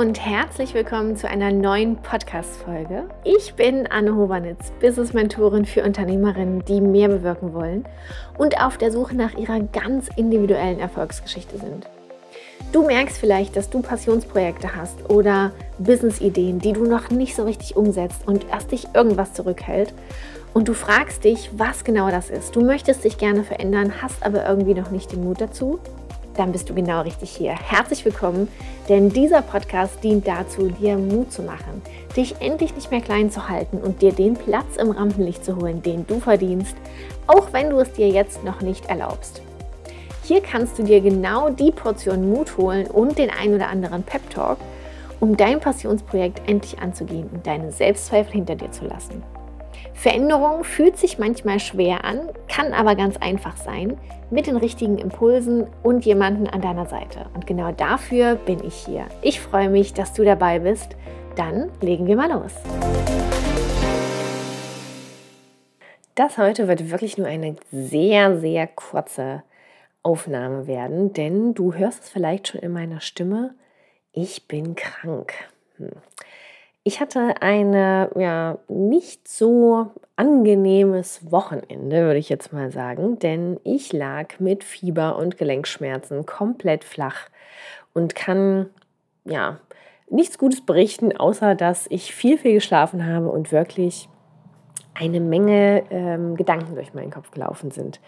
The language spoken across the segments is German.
und herzlich willkommen zu einer neuen Podcast-Folge. Ich bin Anne Hobanitz, Business-Mentorin für Unternehmerinnen, die mehr bewirken wollen und auf der Suche nach ihrer ganz individuellen Erfolgsgeschichte sind. Du merkst vielleicht, dass du Passionsprojekte hast oder Business-Ideen, die du noch nicht so richtig umsetzt und erst dich irgendwas zurückhält. Und du fragst dich, was genau das ist. Du möchtest dich gerne verändern, hast aber irgendwie noch nicht den Mut dazu dann bist du genau richtig hier. Herzlich willkommen, denn dieser Podcast dient dazu, dir Mut zu machen, dich endlich nicht mehr klein zu halten und dir den Platz im Rampenlicht zu holen, den du verdienst, auch wenn du es dir jetzt noch nicht erlaubst. Hier kannst du dir genau die Portion Mut holen und den ein oder anderen Pep Talk, um dein Passionsprojekt endlich anzugehen und deine Selbstzweifel hinter dir zu lassen. Veränderung fühlt sich manchmal schwer an, kann aber ganz einfach sein, mit den richtigen Impulsen und jemanden an deiner Seite. Und genau dafür bin ich hier. Ich freue mich, dass du dabei bist. Dann legen wir mal los. Das heute wird wirklich nur eine sehr, sehr kurze Aufnahme werden, denn du hörst es vielleicht schon in meiner Stimme. Ich bin krank. Hm. Ich hatte eine ja nicht so angenehmes Wochenende, würde ich jetzt mal sagen, denn ich lag mit Fieber und Gelenkschmerzen komplett flach und kann ja nichts Gutes berichten, außer dass ich viel, viel geschlafen habe und wirklich eine Menge ähm, Gedanken durch meinen Kopf gelaufen sind.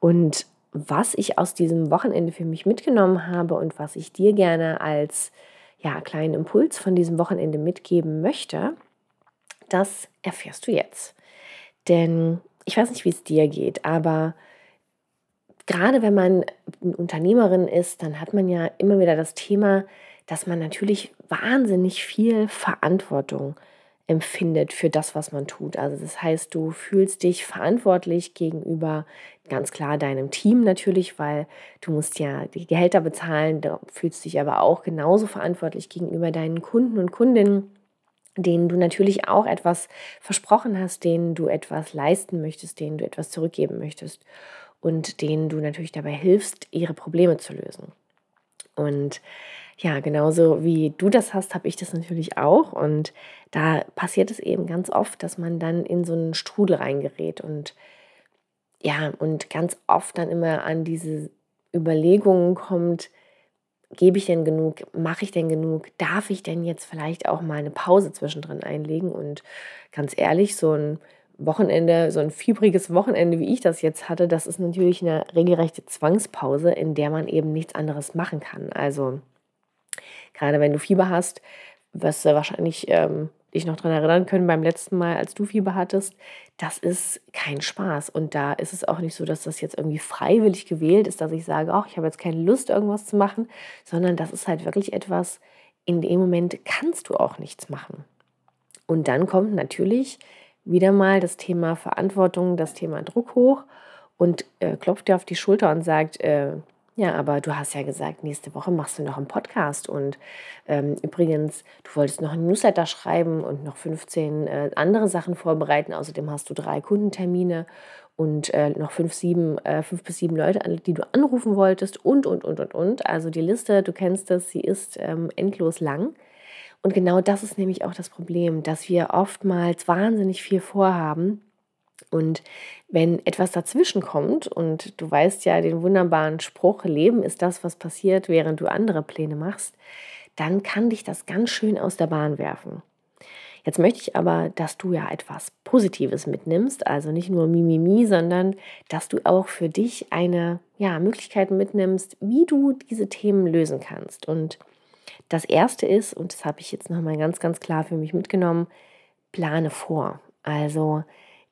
Und was ich aus diesem Wochenende für mich mitgenommen habe und was ich dir gerne als ja, kleinen Impuls von diesem Wochenende mitgeben möchte, das erfährst du jetzt. Denn ich weiß nicht, wie es dir geht, aber gerade wenn man Unternehmerin ist, dann hat man ja immer wieder das Thema, dass man natürlich wahnsinnig viel Verantwortung empfindet für das, was man tut. Also das heißt, du fühlst dich verantwortlich gegenüber ganz klar deinem Team natürlich, weil du musst ja die Gehälter bezahlen, du fühlst dich aber auch genauso verantwortlich gegenüber deinen Kunden und Kundinnen, denen du natürlich auch etwas versprochen hast, denen du etwas leisten möchtest, denen du etwas zurückgeben möchtest und denen du natürlich dabei hilfst, ihre Probleme zu lösen. Und ja, genauso wie du das hast, habe ich das natürlich auch. Und da passiert es eben ganz oft, dass man dann in so einen Strudel reingerät und ja, und ganz oft dann immer an diese Überlegungen kommt, gebe ich denn genug, mache ich denn genug, darf ich denn jetzt vielleicht auch mal eine Pause zwischendrin einlegen? Und ganz ehrlich, so ein Wochenende, so ein fiebriges Wochenende, wie ich das jetzt hatte, das ist natürlich eine regelrechte Zwangspause, in der man eben nichts anderes machen kann. Also gerade wenn du Fieber hast, wirst du wahrscheinlich ähm, dich noch daran erinnern können beim letzten Mal, als du Fieber hattest, das ist kein Spaß. Und da ist es auch nicht so, dass das jetzt irgendwie freiwillig gewählt ist, dass ich sage, ach, ich habe jetzt keine Lust, irgendwas zu machen, sondern das ist halt wirklich etwas, in dem Moment kannst du auch nichts machen. Und dann kommt natürlich wieder mal das Thema Verantwortung, das Thema Druck hoch und äh, klopft dir auf die Schulter und sagt, äh, ja, aber du hast ja gesagt, nächste Woche machst du noch einen Podcast. Und ähm, übrigens, du wolltest noch einen Newsletter schreiben und noch 15 äh, andere Sachen vorbereiten. Außerdem hast du drei Kundentermine und äh, noch fünf, sieben, äh, fünf bis sieben Leute, die du anrufen wolltest und, und, und, und, und. Also die Liste, du kennst das, sie ist ähm, endlos lang. Und genau das ist nämlich auch das Problem, dass wir oftmals wahnsinnig viel vorhaben und wenn etwas dazwischen kommt, und du weißt ja den wunderbaren Spruch, Leben ist das, was passiert, während du andere Pläne machst, dann kann dich das ganz schön aus der Bahn werfen. Jetzt möchte ich aber, dass du ja etwas Positives mitnimmst, also nicht nur Mimimi, sondern dass du auch für dich eine ja, Möglichkeit mitnimmst, wie du diese Themen lösen kannst. Und das erste ist, und das habe ich jetzt nochmal ganz, ganz klar für mich mitgenommen, plane vor. Also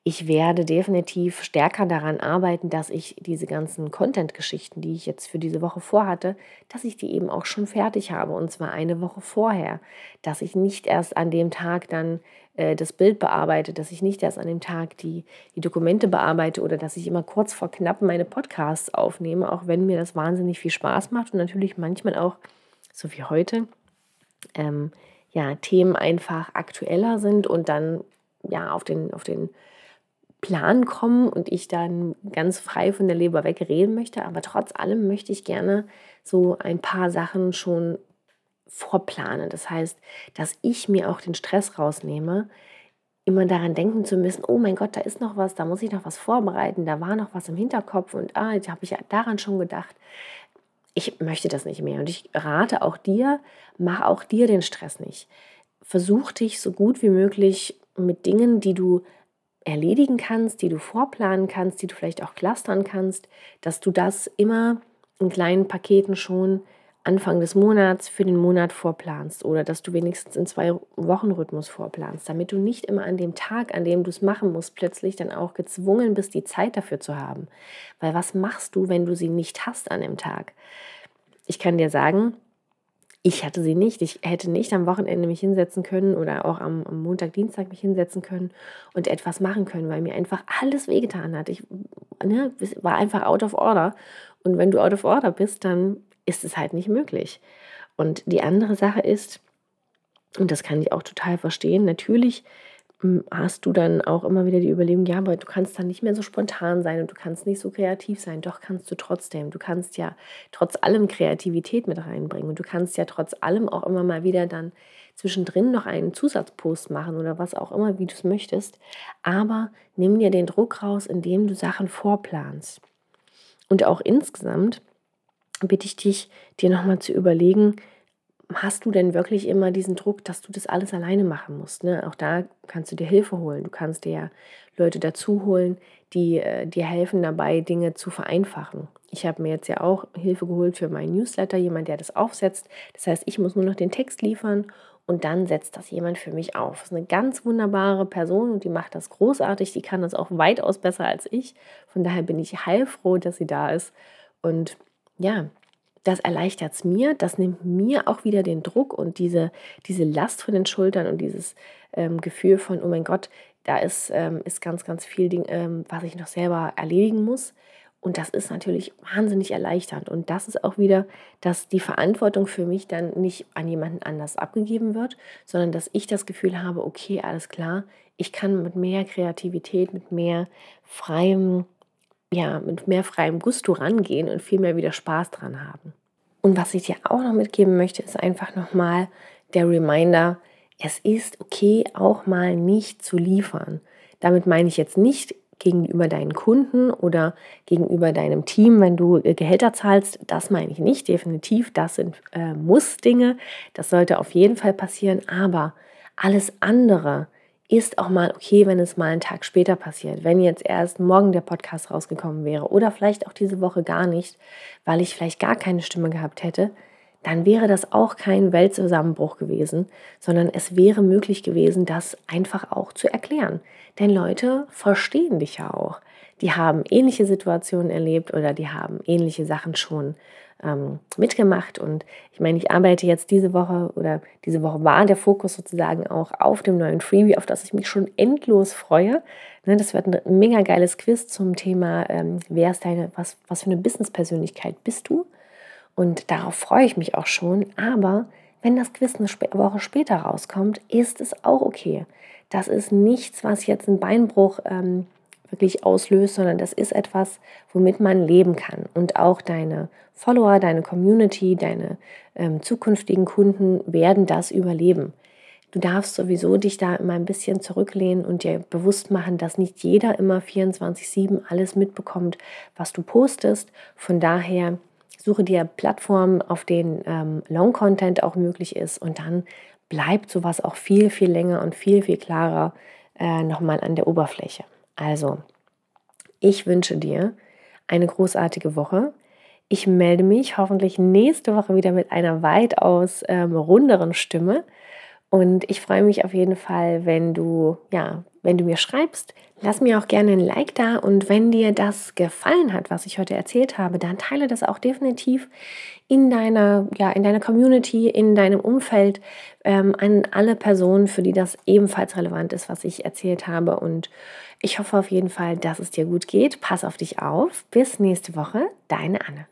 ich werde definitiv stärker daran arbeiten, dass ich diese ganzen Content-Geschichten, die ich jetzt für diese Woche vorhatte, dass ich die eben auch schon fertig habe und zwar eine Woche vorher. Dass ich nicht erst an dem Tag dann äh, das Bild bearbeite, dass ich nicht erst an dem Tag die, die Dokumente bearbeite oder dass ich immer kurz vor knapp meine Podcasts aufnehme, auch wenn mir das wahnsinnig viel Spaß macht und natürlich manchmal auch, so wie heute, ähm, ja, Themen einfach aktueller sind und dann ja auf den, auf den Plan kommen und ich dann ganz frei von der Leber wegreden möchte. Aber trotz allem möchte ich gerne so ein paar Sachen schon vorplane. Das heißt, dass ich mir auch den Stress rausnehme, immer daran denken zu müssen, oh mein Gott, da ist noch was, da muss ich noch was vorbereiten, da war noch was im Hinterkopf und ah, jetzt habe ich ja daran schon gedacht. Ich möchte das nicht mehr und ich rate auch dir, mach auch dir den Stress nicht. Versuch dich so gut wie möglich mit Dingen, die du erledigen kannst, die du vorplanen kannst, die du vielleicht auch clustern kannst, dass du das immer in kleinen Paketen schon Anfang des Monats für den Monat vorplanst oder dass du wenigstens in zwei Wochen Rhythmus vorplanst, damit du nicht immer an dem Tag, an dem du es machen musst, plötzlich dann auch gezwungen bist, die Zeit dafür zu haben. Weil was machst du, wenn du sie nicht hast an dem Tag? Ich kann dir sagen, ich hatte sie nicht. Ich hätte nicht am Wochenende mich hinsetzen können oder auch am, am, Montag, Dienstag mich hinsetzen können und etwas machen können, weil mir einfach alles wehgetan hat. Ich ne, war einfach out of order. Und wenn du out of order bist, dann ist es halt nicht möglich. Und die andere Sache ist, und das kann ich auch total verstehen, natürlich hast du dann auch immer wieder die Überlegung, ja, aber du kannst dann nicht mehr so spontan sein und du kannst nicht so kreativ sein. Doch kannst du trotzdem. Du kannst ja trotz allem Kreativität mit reinbringen und du kannst ja trotz allem auch immer mal wieder dann zwischendrin noch einen Zusatzpost machen oder was auch immer, wie du es möchtest. Aber nimm dir den Druck raus, indem du Sachen vorplanst. Und auch insgesamt bitte ich dich, dir nochmal zu überlegen, hast du denn wirklich immer diesen Druck, dass du das alles alleine machen musst? Ne? Auch da kannst du dir Hilfe holen. Du kannst dir ja Leute dazu holen, die äh, dir helfen dabei, Dinge zu vereinfachen. Ich habe mir jetzt ja auch Hilfe geholt für meinen Newsletter, jemand, der das aufsetzt. Das heißt, ich muss nur noch den Text liefern und dann setzt das jemand für mich auf. Das ist eine ganz wunderbare Person und die macht das großartig. Die kann das auch weitaus besser als ich. Von daher bin ich heilfroh, dass sie da ist. Und ja, das erleichtert es mir, das nimmt mir auch wieder den Druck und diese, diese Last von den Schultern und dieses ähm, Gefühl von, oh mein Gott, da ist, ähm, ist ganz, ganz viel, Ding, ähm, was ich noch selber erledigen muss. Und das ist natürlich wahnsinnig erleichternd. Und das ist auch wieder, dass die Verantwortung für mich dann nicht an jemanden anders abgegeben wird, sondern dass ich das Gefühl habe, okay, alles klar, ich kann mit mehr Kreativität, mit mehr freiem ja, mit mehr freiem Gusto rangehen und viel mehr wieder Spaß dran haben. Und was ich dir auch noch mitgeben möchte, ist einfach nochmal der Reminder, es ist okay, auch mal nicht zu liefern. Damit meine ich jetzt nicht gegenüber deinen Kunden oder gegenüber deinem Team, wenn du äh, Gehälter zahlst. Das meine ich nicht, definitiv. Das sind äh, Muss-Dinge. Das sollte auf jeden Fall passieren. Aber alles andere, ist auch mal okay, wenn es mal einen Tag später passiert. Wenn jetzt erst morgen der Podcast rausgekommen wäre oder vielleicht auch diese Woche gar nicht, weil ich vielleicht gar keine Stimme gehabt hätte, dann wäre das auch kein Weltzusammenbruch gewesen, sondern es wäre möglich gewesen, das einfach auch zu erklären. Denn Leute verstehen dich ja auch. Die haben ähnliche Situationen erlebt oder die haben ähnliche Sachen schon ähm, mitgemacht. Und ich meine, ich arbeite jetzt diese Woche oder diese Woche war der Fokus sozusagen auch auf dem neuen Freebie, auf das ich mich schon endlos freue. Ne, das wird ein mega geiles Quiz zum Thema, ähm, wer ist deine, was, was für eine Business-Persönlichkeit bist du? Und darauf freue ich mich auch schon. Aber wenn das Quiz eine Woche später rauskommt, ist es auch okay. Das ist nichts, was jetzt einen Beinbruch ähm, wirklich auslöst, sondern das ist etwas, womit man leben kann. Und auch deine Follower, deine Community, deine ähm, zukünftigen Kunden werden das überleben. Du darfst sowieso dich da immer ein bisschen zurücklehnen und dir bewusst machen, dass nicht jeder immer 24-7 alles mitbekommt, was du postest. Von daher suche dir Plattformen, auf denen ähm, Long-Content auch möglich ist und dann bleibt sowas auch viel, viel länger und viel, viel klarer äh, nochmal an der Oberfläche. Also, ich wünsche dir eine großartige Woche. Ich melde mich hoffentlich nächste Woche wieder mit einer weitaus ähm, runderen Stimme. Und ich freue mich auf jeden Fall, wenn du, ja, wenn du mir schreibst, lass mir auch gerne ein Like da. Und wenn dir das gefallen hat, was ich heute erzählt habe, dann teile das auch definitiv in deiner, ja, in deiner Community, in deinem Umfeld ähm, an alle Personen, für die das ebenfalls relevant ist, was ich erzählt habe. Und ich hoffe auf jeden Fall, dass es dir gut geht. Pass auf dich auf. Bis nächste Woche. Deine Anne.